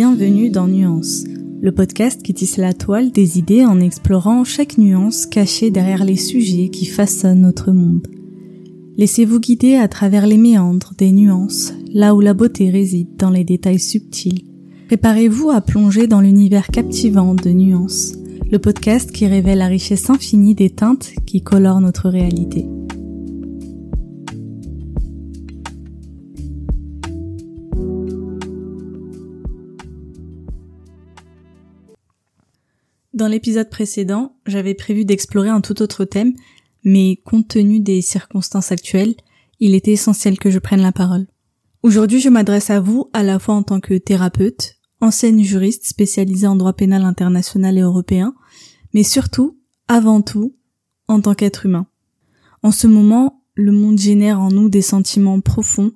Bienvenue dans Nuance, le podcast qui tisse la toile des idées en explorant chaque nuance cachée derrière les sujets qui façonnent notre monde. Laissez-vous guider à travers les méandres des nuances, là où la beauté réside dans les détails subtils. Préparez-vous à plonger dans l'univers captivant de Nuance, le podcast qui révèle la richesse infinie des teintes qui colorent notre réalité. Dans l'épisode précédent, j'avais prévu d'explorer un tout autre thème, mais compte tenu des circonstances actuelles, il était essentiel que je prenne la parole. Aujourd'hui, je m'adresse à vous à la fois en tant que thérapeute, ancienne juriste spécialisée en droit pénal international et européen, mais surtout, avant tout, en tant qu'être humain. En ce moment, le monde génère en nous des sentiments profonds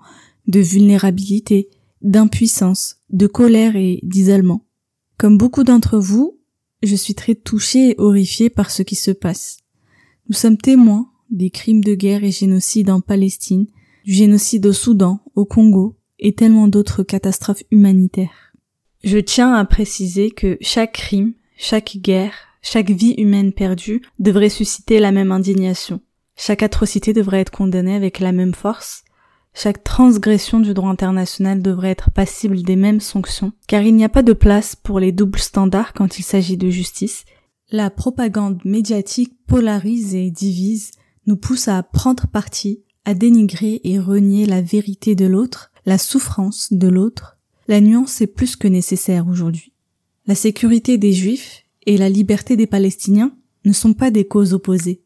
de vulnérabilité, d'impuissance, de colère et d'isolement. Comme beaucoup d'entre vous, je suis très touchée et horrifiée par ce qui se passe. Nous sommes témoins des crimes de guerre et génocide en Palestine, du génocide au Soudan, au Congo et tellement d'autres catastrophes humanitaires. Je tiens à préciser que chaque crime, chaque guerre, chaque vie humaine perdue devrait susciter la même indignation. Chaque atrocité devrait être condamnée avec la même force chaque transgression du droit international devrait être passible des mêmes sanctions, car il n'y a pas de place pour les doubles standards quand il s'agit de justice. La propagande médiatique polarise et divise, nous pousse à prendre parti, à dénigrer et renier la vérité de l'autre, la souffrance de l'autre. La nuance est plus que nécessaire aujourd'hui. La sécurité des Juifs et la liberté des Palestiniens ne sont pas des causes opposées.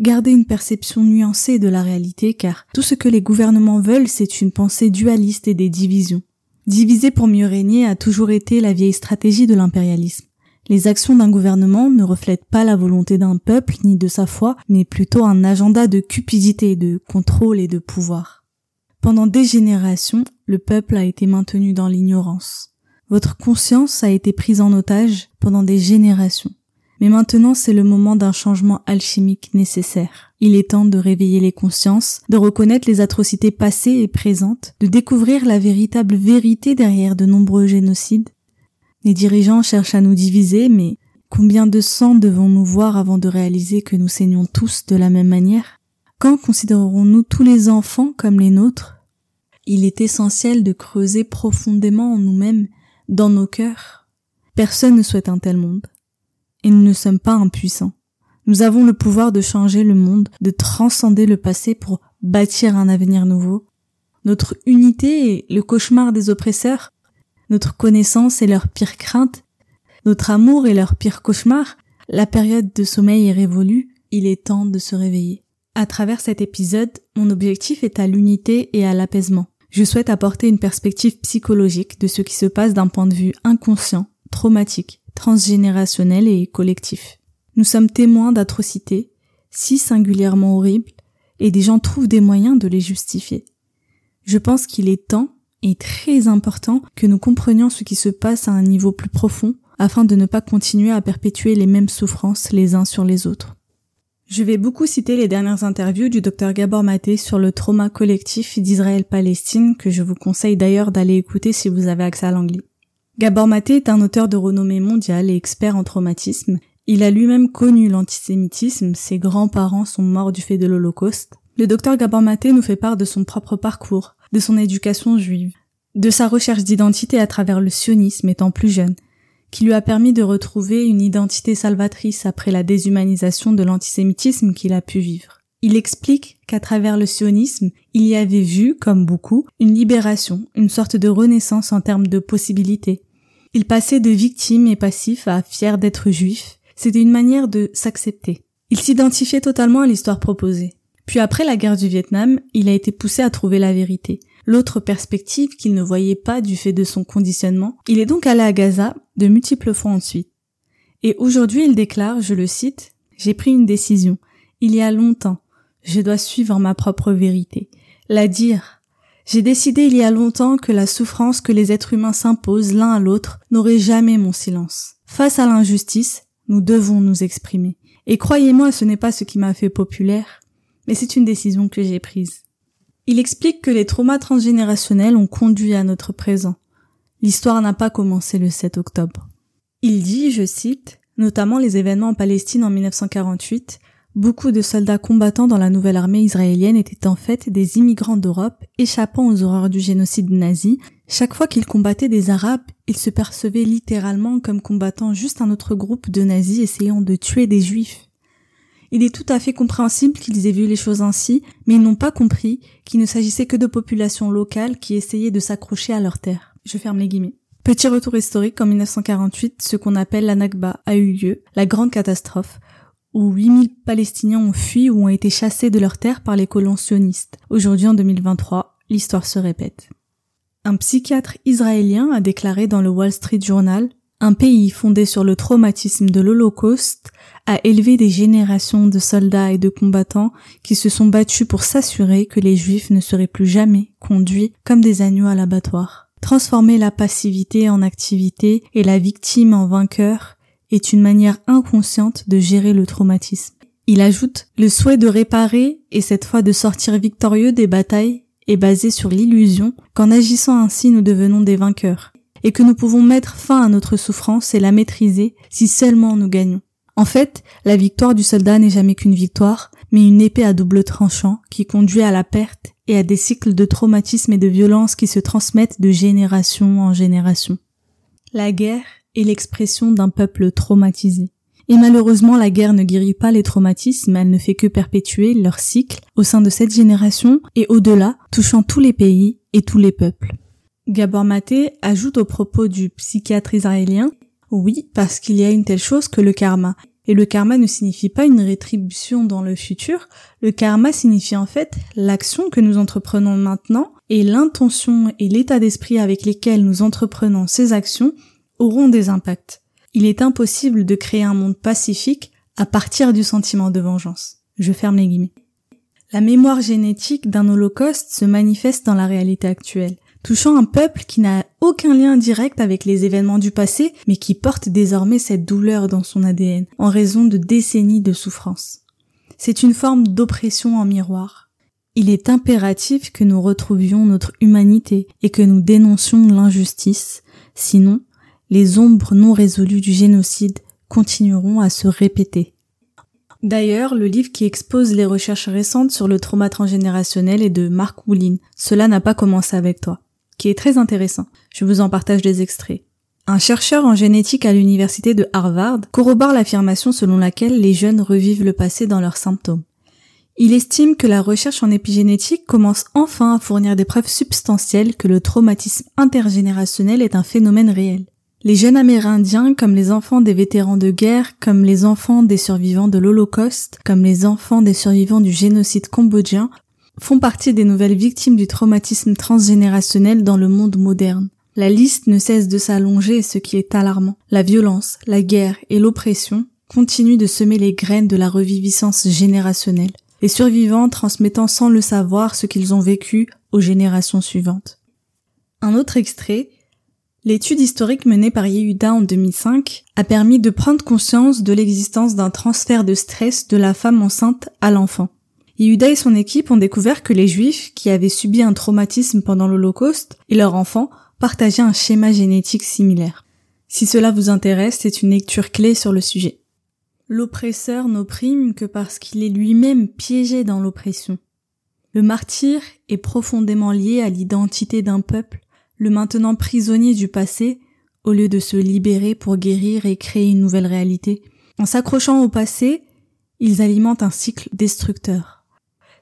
Garder une perception nuancée de la réalité car tout ce que les gouvernements veulent c'est une pensée dualiste et des divisions. Diviser pour mieux régner a toujours été la vieille stratégie de l'impérialisme. Les actions d'un gouvernement ne reflètent pas la volonté d'un peuple ni de sa foi, mais plutôt un agenda de cupidité, de contrôle et de pouvoir. Pendant des générations, le peuple a été maintenu dans l'ignorance. Votre conscience a été prise en otage pendant des générations. Mais maintenant, c'est le moment d'un changement alchimique nécessaire. Il est temps de réveiller les consciences, de reconnaître les atrocités passées et présentes, de découvrir la véritable vérité derrière de nombreux génocides. Les dirigeants cherchent à nous diviser, mais combien de sang devons-nous voir avant de réaliser que nous saignons tous de la même manière? Quand considérerons-nous tous les enfants comme les nôtres? Il est essentiel de creuser profondément en nous-mêmes, dans nos cœurs. Personne ne souhaite un tel monde et nous ne sommes pas impuissants. Nous avons le pouvoir de changer le monde, de transcender le passé pour bâtir un avenir nouveau. Notre unité est le cauchemar des oppresseurs, notre connaissance est leur pire crainte, notre amour est leur pire cauchemar. La période de sommeil est révolue, il est temps de se réveiller. À travers cet épisode, mon objectif est à l'unité et à l'apaisement. Je souhaite apporter une perspective psychologique de ce qui se passe d'un point de vue inconscient, traumatique, transgénérationnel et collectif. Nous sommes témoins d'atrocités, si singulièrement horribles, et des gens trouvent des moyens de les justifier. Je pense qu'il est temps et très important que nous comprenions ce qui se passe à un niveau plus profond afin de ne pas continuer à perpétuer les mêmes souffrances les uns sur les autres. Je vais beaucoup citer les dernières interviews du Dr Gabor Maté sur le trauma collectif d'Israël-Palestine que je vous conseille d'ailleurs d'aller écouter si vous avez accès à l'anglais. Gabor Maté est un auteur de renommée mondiale et expert en traumatisme. Il a lui-même connu l'antisémitisme, ses grands-parents sont morts du fait de l'Holocauste. Le docteur Gabor Maté nous fait part de son propre parcours, de son éducation juive, de sa recherche d'identité à travers le sionisme étant plus jeune, qui lui a permis de retrouver une identité salvatrice après la déshumanisation de l'antisémitisme qu'il a pu vivre. Il explique qu'à travers le sionisme, il y avait vu, comme beaucoup, une libération, une sorte de renaissance en termes de possibilités, il passait de victime et passif à fier d'être juif. C'était une manière de s'accepter. Il s'identifiait totalement à l'histoire proposée. Puis après la guerre du Vietnam, il a été poussé à trouver la vérité, l'autre perspective qu'il ne voyait pas du fait de son conditionnement. Il est donc allé à Gaza de multiples fois ensuite. Et aujourd'hui, il déclare, je le cite, J'ai pris une décision. Il y a longtemps. Je dois suivre ma propre vérité. La dire, j'ai décidé il y a longtemps que la souffrance que les êtres humains s'imposent l'un à l'autre n'aurait jamais mon silence. Face à l'injustice, nous devons nous exprimer. Et croyez-moi, ce n'est pas ce qui m'a fait populaire, mais c'est une décision que j'ai prise. Il explique que les traumas transgénérationnels ont conduit à notre présent. L'histoire n'a pas commencé le 7 octobre. Il dit, je cite, notamment les événements en Palestine en 1948, beaucoup de soldats combattants dans la nouvelle armée israélienne étaient en fait des immigrants d'Europe échappant aux horreurs du génocide nazi. Chaque fois qu'ils combattaient des Arabes, ils se percevaient littéralement comme combattant juste un autre groupe de nazis essayant de tuer des juifs. Il est tout à fait compréhensible qu'ils aient vu les choses ainsi, mais ils n'ont pas compris qu'il ne s'agissait que de populations locales qui essayaient de s'accrocher à leurs terres. Je ferme les guillemets. Petit retour historique, en 1948, ce qu'on appelle la Nakba a eu lieu, la grande catastrophe, où 8000 Palestiniens ont fui ou ont été chassés de leurs terres par les colons sionistes. Aujourd'hui, en 2023, l'histoire se répète. Un psychiatre israélien a déclaré dans le Wall Street Journal un pays fondé sur le traumatisme de l'Holocauste a élevé des générations de soldats et de combattants qui se sont battus pour s'assurer que les juifs ne seraient plus jamais conduits comme des agneaux à l'abattoir. Transformer la passivité en activité et la victime en vainqueur est une manière inconsciente de gérer le traumatisme. Il ajoute, le souhait de réparer et cette fois de sortir victorieux des batailles est basé sur l'illusion qu'en agissant ainsi nous devenons des vainqueurs et que nous pouvons mettre fin à notre souffrance et la maîtriser si seulement nous gagnons. En fait, la victoire du soldat n'est jamais qu'une victoire, mais une épée à double tranchant qui conduit à la perte et à des cycles de traumatisme et de violence qui se transmettent de génération en génération. La guerre est l'expression d'un peuple traumatisé. Et malheureusement, la guerre ne guérit pas les traumatismes, elle ne fait que perpétuer leur cycle au sein de cette génération et au-delà, touchant tous les pays et tous les peuples. Gabor Maté ajoute au propos du psychiatre israélien oui, parce qu'il y a une telle chose que le karma. Et le karma ne signifie pas une rétribution dans le futur, le karma signifie en fait l'action que nous entreprenons maintenant et l'intention et l'état d'esprit avec lesquels nous entreprenons ces actions auront des impacts. Il est impossible de créer un monde pacifique à partir du sentiment de vengeance. Je ferme les guillemets. La mémoire génétique d'un holocauste se manifeste dans la réalité actuelle touchant un peuple qui n'a aucun lien direct avec les événements du passé, mais qui porte désormais cette douleur dans son ADN, en raison de décennies de souffrance. C'est une forme d'oppression en miroir. Il est impératif que nous retrouvions notre humanité et que nous dénoncions l'injustice, sinon les ombres non résolues du génocide continueront à se répéter. D'ailleurs, le livre qui expose les recherches récentes sur le trauma transgénérationnel est de Marc Woulin. Cela n'a pas commencé avec toi qui est très intéressant. Je vous en partage des extraits. Un chercheur en génétique à l'université de Harvard corrobore l'affirmation selon laquelle les jeunes revivent le passé dans leurs symptômes. Il estime que la recherche en épigénétique commence enfin à fournir des preuves substantielles que le traumatisme intergénérationnel est un phénomène réel. Les jeunes amérindiens, comme les enfants des vétérans de guerre, comme les enfants des survivants de l'Holocauste, comme les enfants des survivants du génocide cambodgien, font partie des nouvelles victimes du traumatisme transgénérationnel dans le monde moderne. La liste ne cesse de s'allonger, ce qui est alarmant. La violence, la guerre et l'oppression continuent de semer les graines de la reviviscence générationnelle, les survivants transmettant sans le savoir ce qu'ils ont vécu aux générations suivantes. Un autre extrait, l'étude historique menée par Yehuda en 2005 a permis de prendre conscience de l'existence d'un transfert de stress de la femme enceinte à l'enfant. Yehuda et son équipe ont découvert que les Juifs, qui avaient subi un traumatisme pendant l'Holocauste, et leurs enfants partageaient un schéma génétique similaire. Si cela vous intéresse, c'est une lecture clé sur le sujet. L'oppresseur n'opprime que parce qu'il est lui-même piégé dans l'oppression. Le martyr est profondément lié à l'identité d'un peuple, le maintenant prisonnier du passé, au lieu de se libérer pour guérir et créer une nouvelle réalité. En s'accrochant au passé, ils alimentent un cycle destructeur.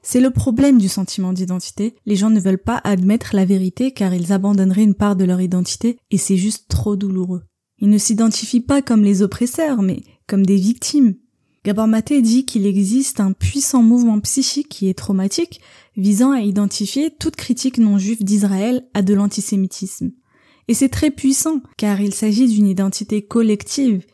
C'est le problème du sentiment d'identité. Les gens ne veulent pas admettre la vérité car ils abandonneraient une part de leur identité et c'est juste trop douloureux. Ils ne s'identifient pas comme les oppresseurs, mais comme des victimes. Gabor Maté dit qu'il existe un puissant mouvement psychique qui est traumatique, visant à identifier toute critique non juive d'Israël à de l'antisémitisme. Et c'est très puissant, car il s'agit d'une identité collective,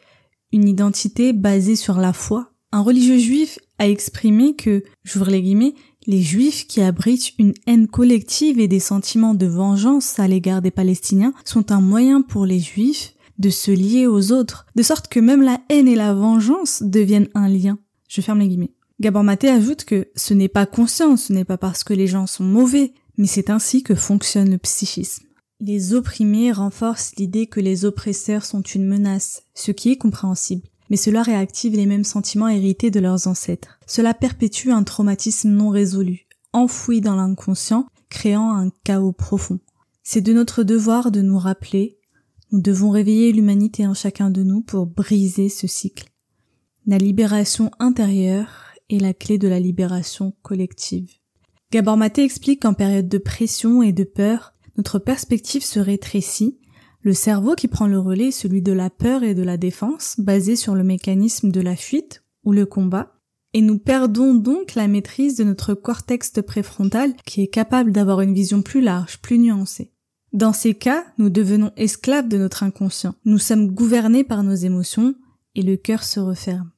une identité basée sur la foi, un religieux juif a exprimé que, j'ouvre les guillemets, les juifs qui abritent une haine collective et des sentiments de vengeance à l'égard des Palestiniens sont un moyen pour les juifs de se lier aux autres, de sorte que même la haine et la vengeance deviennent un lien. Je ferme les guillemets. Gabor Maté ajoute que ce n'est pas conscient, ce n'est pas parce que les gens sont mauvais, mais c'est ainsi que fonctionne le psychisme. Les opprimés renforcent l'idée que les oppresseurs sont une menace, ce qui est compréhensible. Mais cela réactive les mêmes sentiments hérités de leurs ancêtres. Cela perpétue un traumatisme non résolu, enfoui dans l'inconscient, créant un chaos profond. C'est de notre devoir de nous rappeler, nous devons réveiller l'humanité en chacun de nous pour briser ce cycle. La libération intérieure est la clé de la libération collective. Gabor Maté explique qu'en période de pression et de peur, notre perspective se rétrécit, le cerveau qui prend le relais est celui de la peur et de la défense, basé sur le mécanisme de la fuite ou le combat, et nous perdons donc la maîtrise de notre cortex préfrontal qui est capable d'avoir une vision plus large, plus nuancée. Dans ces cas, nous devenons esclaves de notre inconscient. Nous sommes gouvernés par nos émotions et le cœur se referme.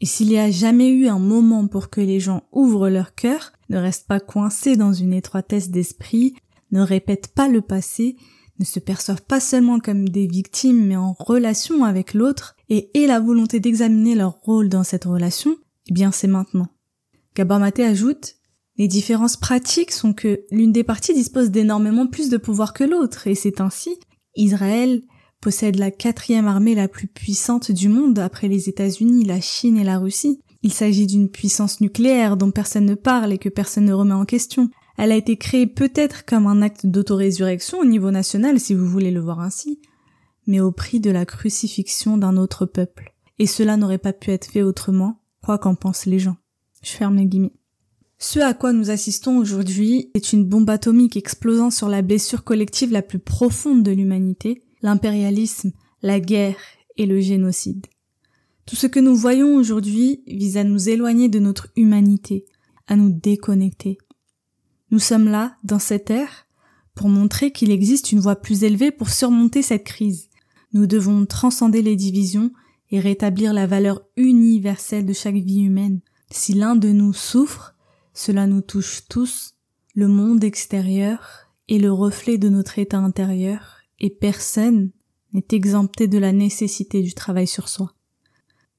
Et s'il n'y a jamais eu un moment pour que les gens ouvrent leur cœur, ne restent pas coincés dans une étroitesse d'esprit, ne répètent pas le passé, ne se perçoivent pas seulement comme des victimes mais en relation avec l'autre et aient la volonté d'examiner leur rôle dans cette relation, eh bien c'est maintenant. Gabor Maté ajoute les différences pratiques sont que l'une des parties dispose d'énormément plus de pouvoir que l'autre, et c'est ainsi Israël possède la quatrième armée la plus puissante du monde après les États-Unis, la Chine et la Russie. Il s'agit d'une puissance nucléaire dont personne ne parle et que personne ne remet en question. Elle a été créée peut-être comme un acte d'autorésurrection au niveau national, si vous voulez le voir ainsi, mais au prix de la crucifixion d'un autre peuple. Et cela n'aurait pas pu être fait autrement, quoi qu'en pensent les gens. Je ferme guillemets. Ce à quoi nous assistons aujourd'hui est une bombe atomique explosant sur la blessure collective la plus profonde de l'humanité, l'impérialisme, la guerre et le génocide. Tout ce que nous voyons aujourd'hui vise à nous éloigner de notre humanité, à nous déconnecter. Nous sommes là, dans cette ère, pour montrer qu'il existe une voie plus élevée pour surmonter cette crise. Nous devons transcender les divisions et rétablir la valeur universelle de chaque vie humaine. Si l'un de nous souffre, cela nous touche tous. Le monde extérieur est le reflet de notre état intérieur et personne n'est exempté de la nécessité du travail sur soi.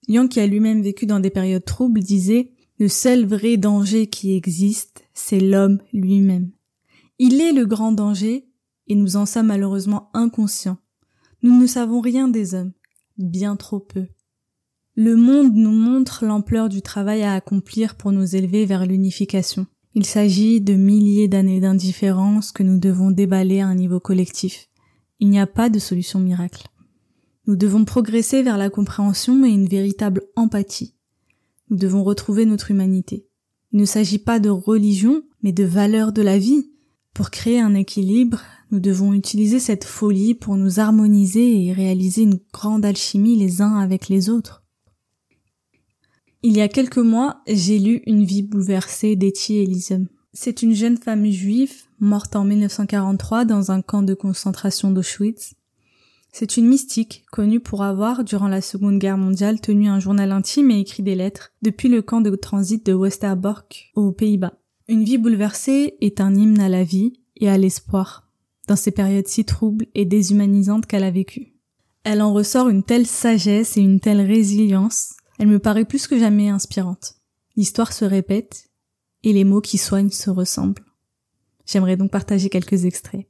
Yang, qui a lui-même vécu dans des périodes troubles, disait Le seul vrai danger qui existe, c'est l'homme lui-même. Il est le grand danger, et nous en sommes malheureusement inconscients. Nous ne savons rien des hommes, bien trop peu. Le monde nous montre l'ampleur du travail à accomplir pour nous élever vers l'unification. Il s'agit de milliers d'années d'indifférence que nous devons déballer à un niveau collectif. Il n'y a pas de solution miracle. Nous devons progresser vers la compréhension et une véritable empathie. Nous devons retrouver notre humanité. Il ne s'agit pas de religion, mais de valeur de la vie. Pour créer un équilibre, nous devons utiliser cette folie pour nous harmoniser et réaliser une grande alchimie les uns avec les autres. Il y a quelques mois, j'ai lu Une vie bouleversée d'Etty Elysium. C'est une jeune femme juive morte en 1943 dans un camp de concentration d'Auschwitz. C'est une mystique connue pour avoir, durant la Seconde Guerre mondiale, tenu un journal intime et écrit des lettres depuis le camp de transit de Westerbork aux Pays-Bas. Une vie bouleversée est un hymne à la vie et à l'espoir, dans ces périodes si troubles et déshumanisantes qu'elle a vécues. Elle en ressort une telle sagesse et une telle résilience, elle me paraît plus que jamais inspirante. L'histoire se répète et les mots qui soignent se ressemblent. J'aimerais donc partager quelques extraits.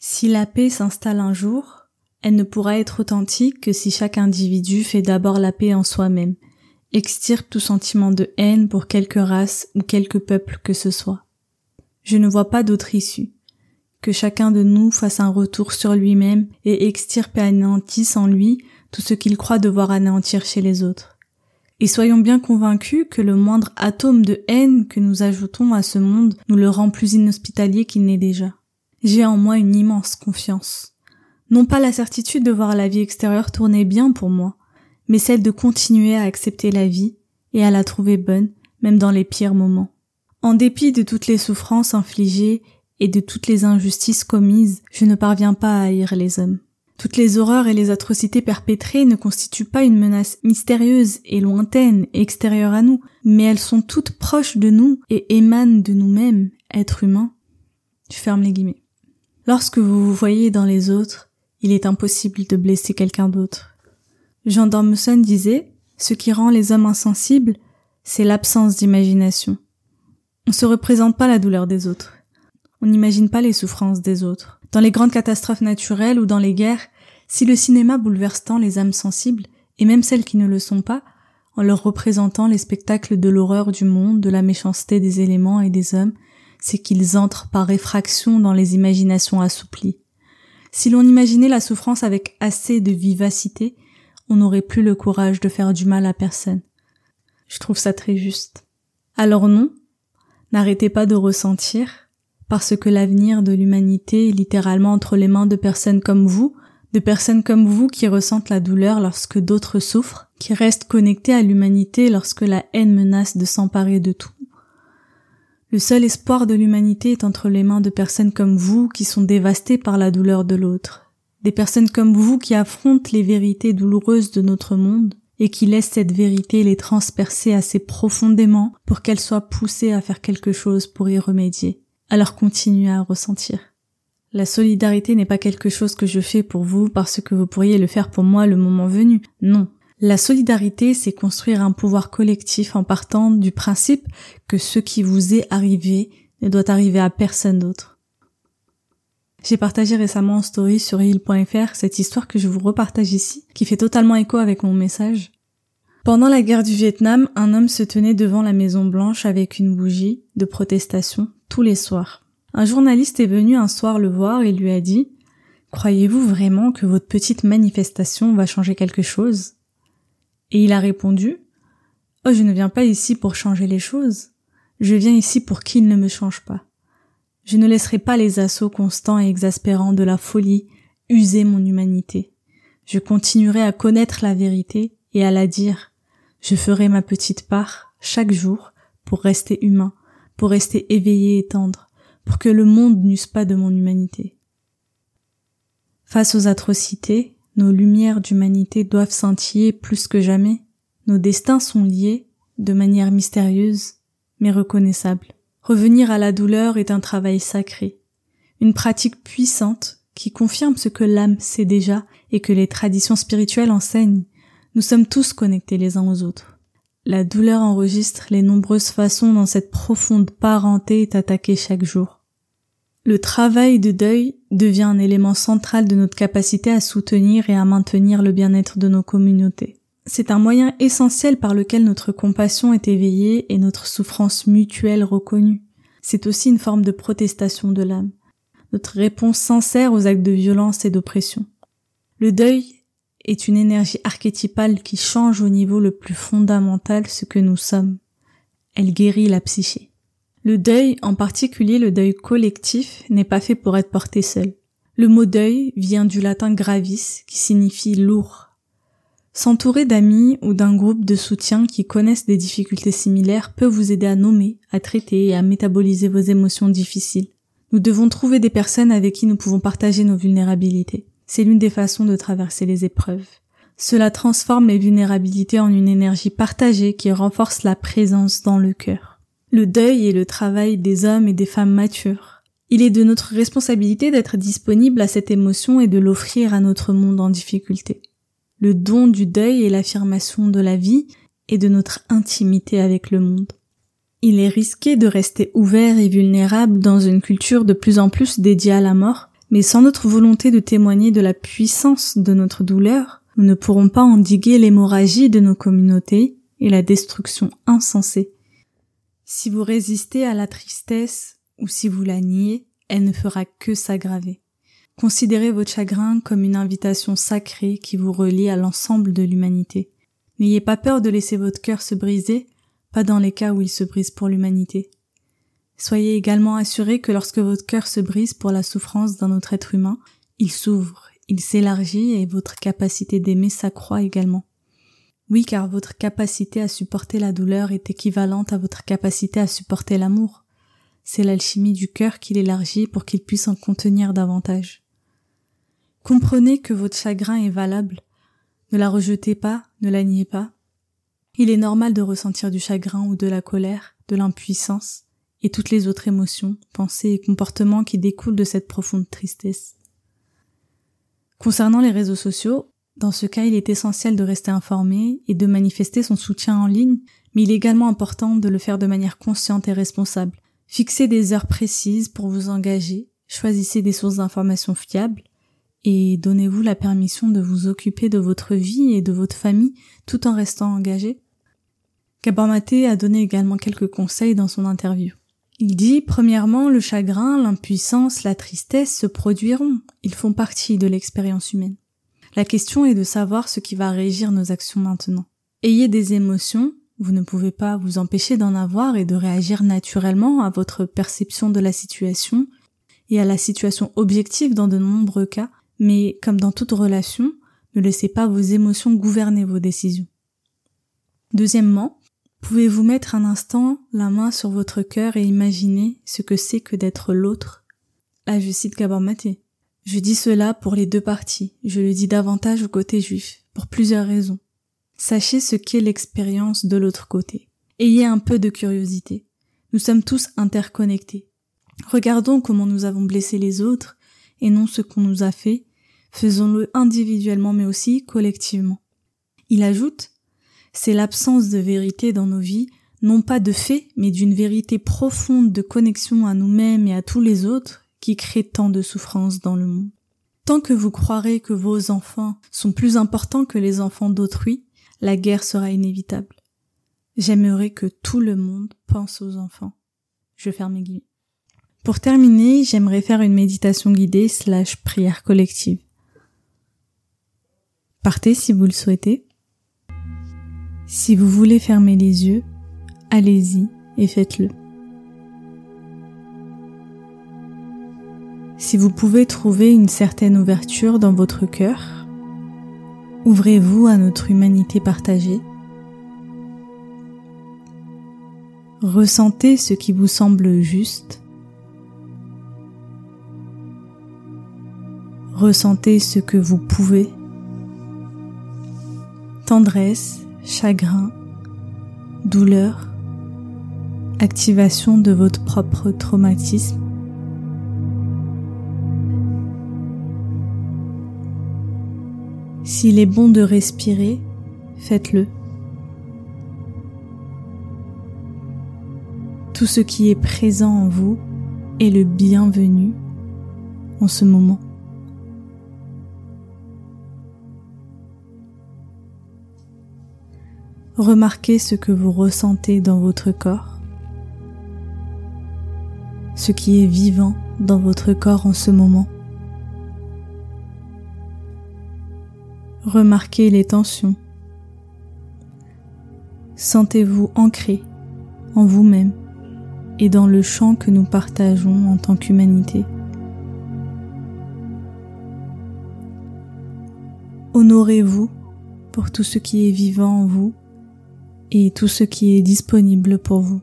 Si la paix s'installe un jour, elle ne pourra être authentique que si chaque individu fait d'abord la paix en soi-même, extirpe tout sentiment de haine pour quelque race ou quelque peuple que ce soit. Je ne vois pas d'autre issue. Que chacun de nous fasse un retour sur lui-même et extirpe et anéantisse en lui tout ce qu'il croit devoir anéantir chez les autres. Et soyons bien convaincus que le moindre atome de haine que nous ajoutons à ce monde nous le rend plus inhospitalier qu'il n'est déjà. J'ai en moi une immense confiance. Non pas la certitude de voir la vie extérieure tourner bien pour moi, mais celle de continuer à accepter la vie et à la trouver bonne, même dans les pires moments. En dépit de toutes les souffrances infligées et de toutes les injustices commises, je ne parviens pas à haïr les hommes. Toutes les horreurs et les atrocités perpétrées ne constituent pas une menace mystérieuse et lointaine et extérieure à nous, mais elles sont toutes proches de nous et émanent de nous-mêmes, êtres humains. Les guillemets. Lorsque vous vous voyez dans les autres, il est impossible de blesser quelqu'un d'autre. Jean Dormeson disait, ce qui rend les hommes insensibles, c'est l'absence d'imagination. On se représente pas la douleur des autres. On n'imagine pas les souffrances des autres. Dans les grandes catastrophes naturelles ou dans les guerres, si le cinéma bouleverse tant les âmes sensibles, et même celles qui ne le sont pas, en leur représentant les spectacles de l'horreur du monde, de la méchanceté des éléments et des hommes, c'est qu'ils entrent par réfraction dans les imaginations assouplies. Si l'on imaginait la souffrance avec assez de vivacité, on n'aurait plus le courage de faire du mal à personne. Je trouve ça très juste. Alors non, n'arrêtez pas de ressentir, parce que l'avenir de l'humanité est littéralement entre les mains de personnes comme vous, de personnes comme vous qui ressentent la douleur lorsque d'autres souffrent, qui restent connectés à l'humanité lorsque la haine menace de s'emparer de tout. Le seul espoir de l'humanité est entre les mains de personnes comme vous qui sont dévastées par la douleur de l'autre, des personnes comme vous qui affrontent les vérités douloureuses de notre monde et qui laissent cette vérité les transpercer assez profondément pour qu'elles soient poussées à faire quelque chose pour y remédier. Alors continuez à ressentir. La solidarité n'est pas quelque chose que je fais pour vous parce que vous pourriez le faire pour moi le moment venu. Non. La solidarité, c'est construire un pouvoir collectif en partant du principe que ce qui vous est arrivé ne doit arriver à personne d'autre. J'ai partagé récemment en story sur heal.fr cette histoire que je vous repartage ici, qui fait totalement écho avec mon message. Pendant la guerre du Vietnam, un homme se tenait devant la Maison Blanche avec une bougie de protestation tous les soirs. Un journaliste est venu un soir le voir et lui a dit Croyez-vous vraiment que votre petite manifestation va changer quelque chose? Et il a répondu Oh, je ne viens pas ici pour changer les choses. Je viens ici pour qu'il ne me change pas. Je ne laisserai pas les assauts constants et exaspérants de la folie user mon humanité. Je continuerai à connaître la vérité et à la dire. Je ferai ma petite part chaque jour pour rester humain, pour rester éveillé et tendre pour que le monde n'use pas de mon humanité. Face aux atrocités, nos lumières d'humanité doivent scintiller plus que jamais. Nos destins sont liés, de manière mystérieuse, mais reconnaissable. Revenir à la douleur est un travail sacré, une pratique puissante qui confirme ce que l'âme sait déjà et que les traditions spirituelles enseignent. Nous sommes tous connectés les uns aux autres. La douleur enregistre les nombreuses façons dont cette profonde parenté est attaquée chaque jour. Le travail de deuil devient un élément central de notre capacité à soutenir et à maintenir le bien-être de nos communautés. C'est un moyen essentiel par lequel notre compassion est éveillée et notre souffrance mutuelle reconnue. C'est aussi une forme de protestation de l'âme, notre réponse sincère aux actes de violence et d'oppression. Le deuil est une énergie archétypale qui change au niveau le plus fondamental ce que nous sommes. Elle guérit la psyché. Le deuil, en particulier le deuil collectif, n'est pas fait pour être porté seul. Le mot deuil vient du latin gravis, qui signifie lourd. S'entourer d'amis ou d'un groupe de soutien qui connaissent des difficultés similaires peut vous aider à nommer, à traiter et à métaboliser vos émotions difficiles. Nous devons trouver des personnes avec qui nous pouvons partager nos vulnérabilités. C'est l'une des façons de traverser les épreuves. Cela transforme les vulnérabilités en une énergie partagée qui renforce la présence dans le cœur. Le deuil est le travail des hommes et des femmes matures. Il est de notre responsabilité d'être disponible à cette émotion et de l'offrir à notre monde en difficulté. Le don du deuil est l'affirmation de la vie et de notre intimité avec le monde. Il est risqué de rester ouvert et vulnérable dans une culture de plus en plus dédiée à la mort, mais sans notre volonté de témoigner de la puissance de notre douleur, nous ne pourrons pas endiguer l'hémorragie de nos communautés et la destruction insensée si vous résistez à la tristesse ou si vous la niez, elle ne fera que s'aggraver. Considérez votre chagrin comme une invitation sacrée qui vous relie à l'ensemble de l'humanité. N'ayez pas peur de laisser votre cœur se briser, pas dans les cas où il se brise pour l'humanité. Soyez également assuré que lorsque votre cœur se brise pour la souffrance d'un autre être humain, il s'ouvre, il s'élargit et votre capacité d'aimer s'accroît également. Oui, car votre capacité à supporter la douleur est équivalente à votre capacité à supporter l'amour. C'est l'alchimie du cœur qui l'élargit pour qu'il puisse en contenir davantage. Comprenez que votre chagrin est valable. Ne la rejetez pas, ne la niez pas. Il est normal de ressentir du chagrin ou de la colère, de l'impuissance, et toutes les autres émotions, pensées et comportements qui découlent de cette profonde tristesse. Concernant les réseaux sociaux, dans ce cas, il est essentiel de rester informé et de manifester son soutien en ligne, mais il est également important de le faire de manière consciente et responsable. Fixez des heures précises pour vous engager, choisissez des sources d'informations fiables et donnez-vous la permission de vous occuper de votre vie et de votre famille tout en restant engagé. Gabor Maté a donné également quelques conseils dans son interview. Il dit, premièrement, le chagrin, l'impuissance, la tristesse se produiront. Ils font partie de l'expérience humaine. La question est de savoir ce qui va régir nos actions maintenant. Ayez des émotions, vous ne pouvez pas vous empêcher d'en avoir et de réagir naturellement à votre perception de la situation et à la situation objective dans de nombreux cas, mais comme dans toute relation, ne laissez pas vos émotions gouverner vos décisions. Deuxièmement, pouvez-vous mettre un instant la main sur votre cœur et imaginer ce que c'est que d'être l'autre? Là, je cite Gabor. Je dis cela pour les deux parties, je le dis davantage au côté juif, pour plusieurs raisons. Sachez ce qu'est l'expérience de l'autre côté. Ayez un peu de curiosité. Nous sommes tous interconnectés. Regardons comment nous avons blessé les autres et non ce qu'on nous a fait. Faisons-le individuellement mais aussi collectivement. Il ajoute, c'est l'absence de vérité dans nos vies, non pas de fait, mais d'une vérité profonde de connexion à nous-mêmes et à tous les autres qui crée tant de souffrances dans le monde. Tant que vous croirez que vos enfants sont plus importants que les enfants d'autrui, la guerre sera inévitable. J'aimerais que tout le monde pense aux enfants. Je ferme mes guillemets. Pour terminer, j'aimerais faire une méditation guidée slash prière collective. Partez si vous le souhaitez. Si vous voulez fermer les yeux, allez-y et faites-le. Si vous pouvez trouver une certaine ouverture dans votre cœur, ouvrez-vous à notre humanité partagée. Ressentez ce qui vous semble juste. Ressentez ce que vous pouvez. Tendresse, chagrin, douleur, activation de votre propre traumatisme. S'il est bon de respirer, faites-le. Tout ce qui est présent en vous est le bienvenu en ce moment. Remarquez ce que vous ressentez dans votre corps, ce qui est vivant dans votre corps en ce moment. Remarquez les tensions. Sentez-vous ancré en vous-même et dans le champ que nous partageons en tant qu'humanité. Honorez-vous pour tout ce qui est vivant en vous et tout ce qui est disponible pour vous.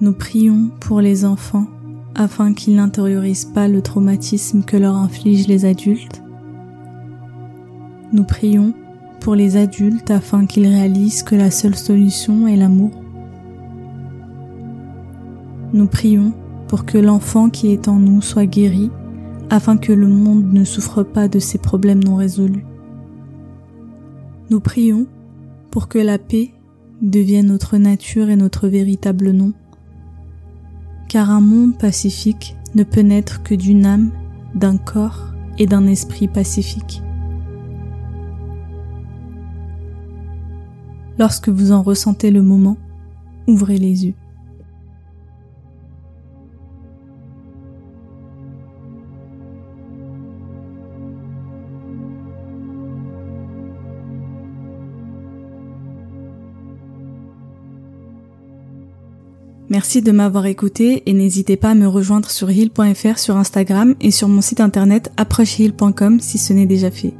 Nous prions pour les enfants afin qu'ils n'intériorisent pas le traumatisme que leur infligent les adultes. Nous prions pour les adultes afin qu'ils réalisent que la seule solution est l'amour. Nous prions pour que l'enfant qui est en nous soit guéri afin que le monde ne souffre pas de ses problèmes non résolus. Nous prions pour que la paix devienne notre nature et notre véritable nom car un monde pacifique ne peut naître que d'une âme, d'un corps et d'un esprit pacifique. Lorsque vous en ressentez le moment, ouvrez les yeux. Merci de m'avoir écouté et n'hésitez pas à me rejoindre sur heal.fr sur Instagram et sur mon site internet approcheheal.com si ce n'est déjà fait.